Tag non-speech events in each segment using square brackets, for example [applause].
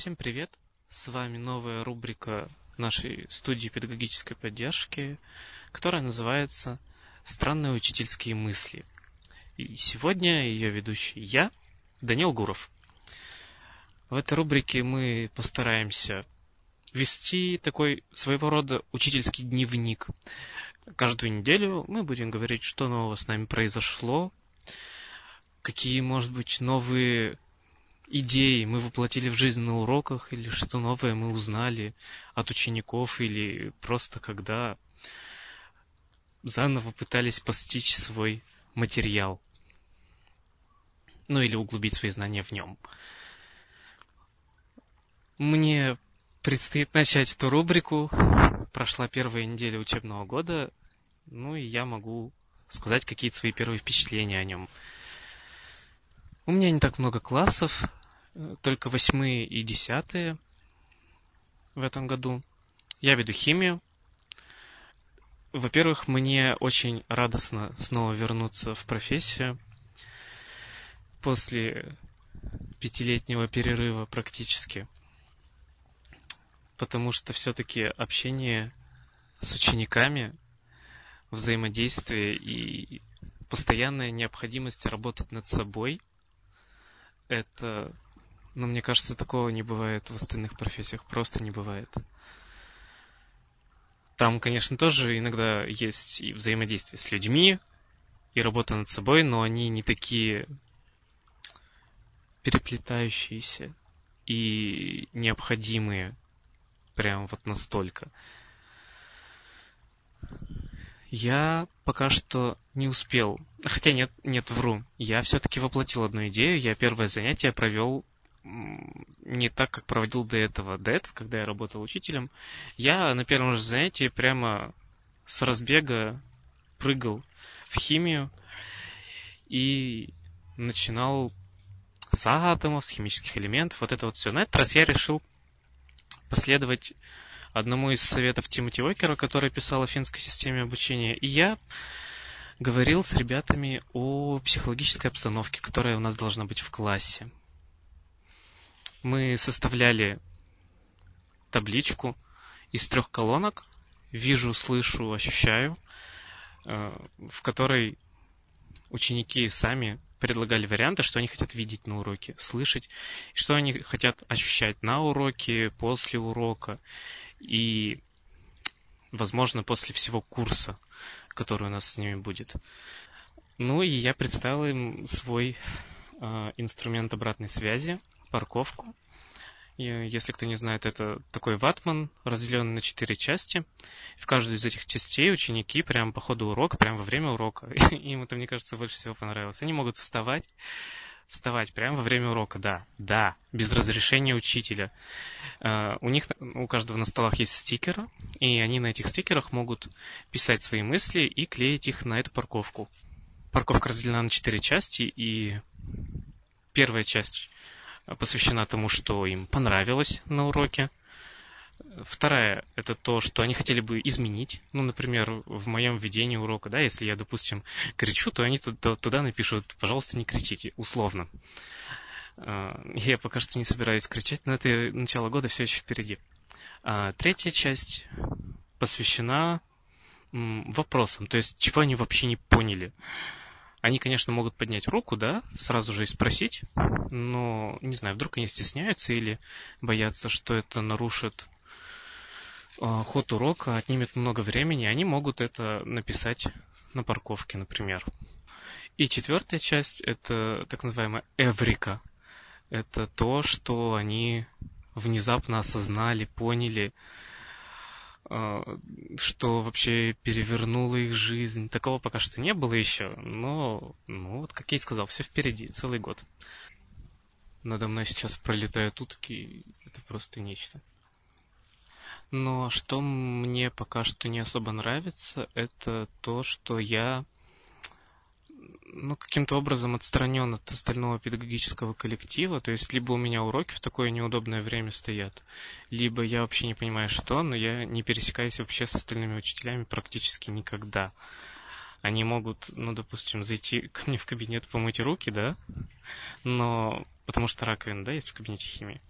Всем привет! С вами новая рубрика нашей студии педагогической поддержки, которая называется «Странные учительские мысли». И сегодня ее ведущий я, Данил Гуров. В этой рубрике мы постараемся вести такой своего рода учительский дневник. Каждую неделю мы будем говорить, что нового с нами произошло, какие, может быть, новые идеи мы воплотили в жизнь на уроках, или что новое мы узнали от учеников, или просто когда заново пытались постичь свой материал. Ну или углубить свои знания в нем. Мне предстоит начать эту рубрику. Прошла первая неделя учебного года, ну и я могу сказать какие-то свои первые впечатления о нем. У меня не так много классов, только восьмые и десятые в этом году. Я веду химию. Во-первых, мне очень радостно снова вернуться в профессию после пятилетнего перерыва практически. Потому что все-таки общение с учениками, взаимодействие и постоянная необходимость работать над собой, это но мне кажется, такого не бывает в остальных профессиях. Просто не бывает. Там, конечно, тоже иногда есть и взаимодействие с людьми, и работа над собой, но они не такие переплетающиеся и необходимые прям вот настолько. Я пока что не успел. Хотя нет, нет, вру. Я все-таки воплотил одну идею. Я первое занятие провел не так, как проводил до этого. До этого, когда я работал учителем, я на первом же занятии прямо с разбега прыгал в химию и начинал с атомов, с химических элементов, вот это вот все. На этот раз я решил последовать одному из советов Тимоти Уокера, который писал о финской системе обучения. И я говорил с ребятами о психологической обстановке, которая у нас должна быть в классе мы составляли табличку из трех колонок «Вижу, слышу, ощущаю», э, в которой ученики сами предлагали варианты, что они хотят видеть на уроке, слышать, что они хотят ощущать на уроке, после урока и, возможно, после всего курса, который у нас с ними будет. Ну и я представил им свой э, инструмент обратной связи, парковку. И, если кто не знает, это такой ватман, разделенный на четыре части. В каждую из этих частей ученики прямо по ходу урока, прямо во время урока, [laughs] им это, мне кажется, больше всего понравилось. Они могут вставать, вставать прямо во время урока, да, да, без разрешения учителя. Uh, у них, у каждого на столах есть стикеры, и они на этих стикерах могут писать свои мысли и клеить их на эту парковку. Парковка разделена на четыре части, и первая часть посвящена тому, что им понравилось на уроке. Вторая – это то, что они хотели бы изменить. Ну, например, в моем ведении урока, да, если я, допустим, кричу, то они туда, туда напишут «пожалуйста, не кричите», условно. А, я пока что не собираюсь кричать, но это начало года все еще впереди. А третья часть посвящена вопросам, то есть чего они вообще не поняли. Они, конечно, могут поднять руку, да, сразу же и спросить, но, не знаю, вдруг они стесняются или боятся, что это нарушит э, ход урока, отнимет много времени, они могут это написать на парковке, например. И четвертая часть – это так называемая эврика. Это то, что они внезапно осознали, поняли, а, что вообще перевернуло их жизнь. Такого пока что не было еще, но, ну, вот как я и сказал, все впереди, целый год. Надо мной сейчас пролетают утки, это просто нечто. Но что мне пока что не особо нравится, это то, что я ну, каким-то образом отстранен от остального педагогического коллектива. То есть, либо у меня уроки в такое неудобное время стоят, либо я вообще не понимаю, что, но я не пересекаюсь вообще с остальными учителями практически никогда. Они могут, ну, допустим, зайти [laughs] ко мне в кабинет, помыть руки, да, но потому что раковина, да, есть в кабинете химии.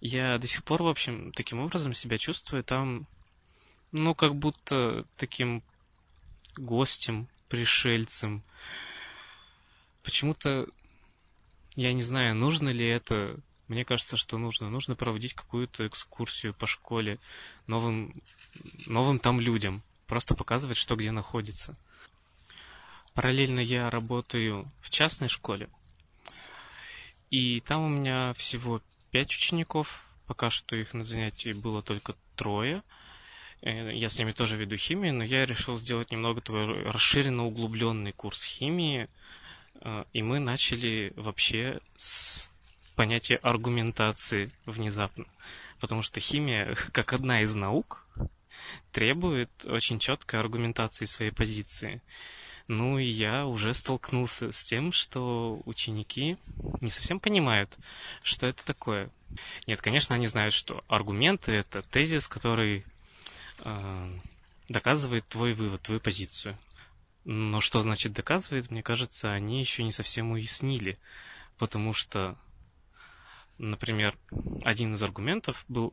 Я до сих пор, в общем, таким образом себя чувствую там, ну, как будто таким гостем, пришельцем. Почему-то я не знаю, нужно ли это. Мне кажется, что нужно. Нужно проводить какую-то экскурсию по школе новым, новым там людям. Просто показывать, что где находится. Параллельно я работаю в частной школе. И там у меня всего пять учеников. Пока что их на занятии было только трое. Э, я с ними тоже веду химию, но я решил сделать немного такой расширенно углубленный курс химии. Э, и мы начали вообще с понятия аргументации внезапно. Потому что химия, [laughs] как одна из наук, требует очень четкой аргументации своей позиции. Ну и я уже столкнулся с тем, что ученики не совсем понимают, что это такое. Нет, конечно, они знают, что аргументы это тезис, который э, доказывает твой вывод, твою позицию. Но что значит доказывает, мне кажется, они еще не совсем уяснили. Потому что, например, один из аргументов был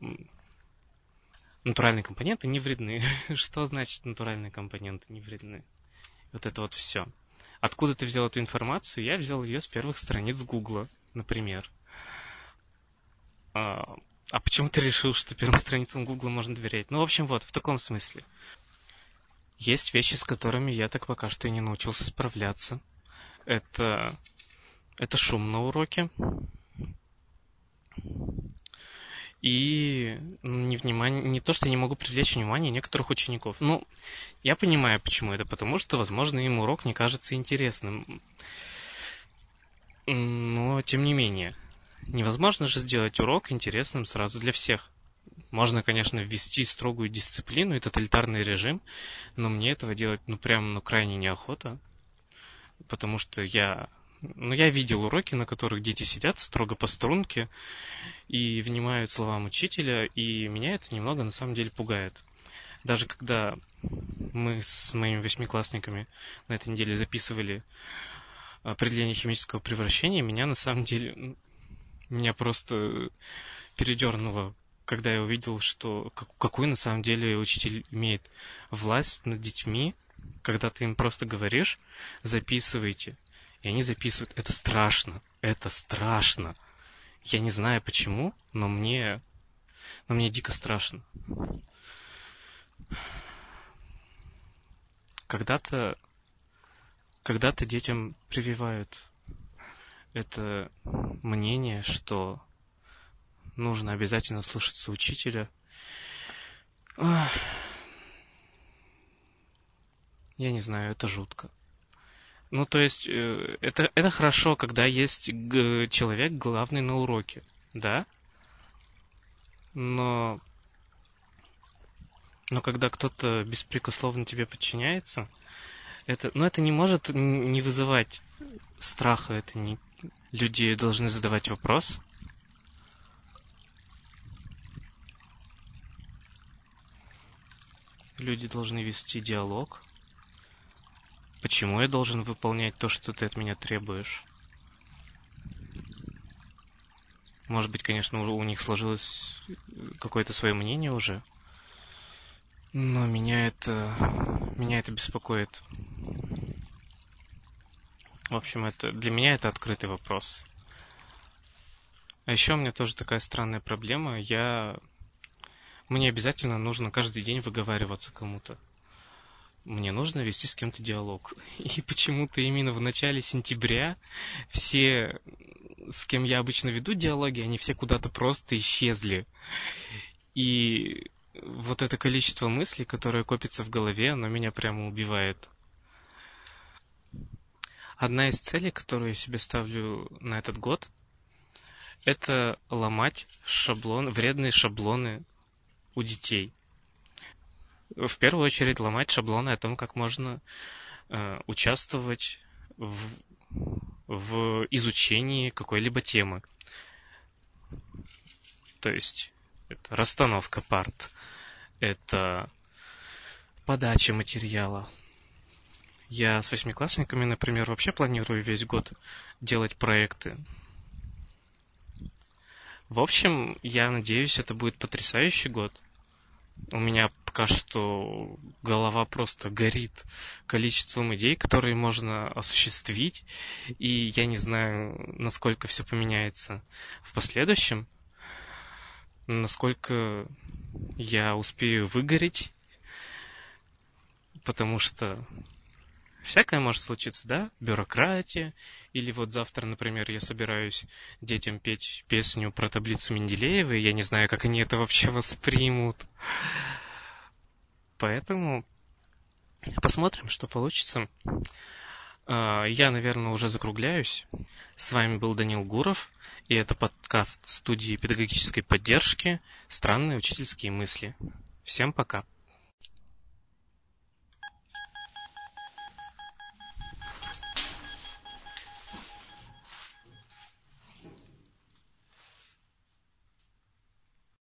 натуральные компоненты не вредны. [laughs] что значит натуральные компоненты не вредны? Вот это вот все. Откуда ты взял эту информацию? Я взял ее с первых страниц Гугла, например. А, а почему ты решил, что первым страницам Гугла можно доверять? Ну, в общем, вот, в таком смысле. Есть вещи, с которыми я так пока что и не научился справляться. Это, это шум на уроке и не, внимание, не то, что я не могу привлечь внимание некоторых учеников. Ну, я понимаю, почему это, потому что, возможно, им урок не кажется интересным. Но, тем не менее, невозможно же сделать урок интересным сразу для всех. Можно, конечно, ввести строгую дисциплину и тоталитарный режим, но мне этого делать, ну, прям, ну, крайне неохота, потому что я ну, я видел уроки, на которых дети сидят строго по струнке и внимают словам учителя, и меня это немного на самом деле пугает. Даже когда мы с моими восьмиклассниками на этой неделе записывали определение химического превращения, меня на самом деле меня просто передернуло, когда я увидел, что какую на самом деле учитель имеет власть над детьми, когда ты им просто говоришь, записывайте – и они записывают. Это страшно. Это страшно. Я не знаю почему, но мне... Но мне дико страшно. Когда-то... Когда-то детям прививают это мнение, что нужно обязательно слушаться учителя. Я не знаю, это жутко. Ну, то есть, э, это, это хорошо, когда есть человек главный на уроке, да? Но, но когда кто-то беспрекословно тебе подчиняется, это, ну, это не может не вызывать страха, это не... Люди должны задавать вопрос. Люди должны вести диалог. Почему я должен выполнять то, что ты от меня требуешь? Может быть, конечно, у них сложилось какое-то свое мнение уже. Но меня это... Меня это беспокоит. В общем, это для меня это открытый вопрос. А еще у меня тоже такая странная проблема. Я... Мне обязательно нужно каждый день выговариваться кому-то мне нужно вести с кем-то диалог. [laughs] И почему-то именно в начале сентября все, с кем я обычно веду диалоги, они все куда-то просто исчезли. И вот это количество мыслей, которое копится в голове, оно меня прямо убивает. Одна из целей, которую я себе ставлю на этот год, это ломать шаблон, вредные шаблоны у детей в первую очередь ломать шаблоны о том, как можно э, участвовать в, в изучении какой-либо темы. То есть это расстановка парт, это подача материала. Я с восьмиклассниками, например, вообще планирую весь год делать проекты. В общем, я надеюсь, это будет потрясающий год. У меня пока что голова просто горит количеством идей, которые можно осуществить, и я не знаю, насколько все поменяется в последующем, насколько я успею выгореть, потому что Всякое может случиться, да? Бюрократия. Или вот завтра, например, я собираюсь детям петь песню про таблицу Менделеева, и я не знаю, как они это вообще воспримут. Поэтому посмотрим, что получится. А, я, наверное, уже закругляюсь. С вами был Данил Гуров, и это подкаст студии педагогической поддержки «Странные учительские мысли». Всем пока.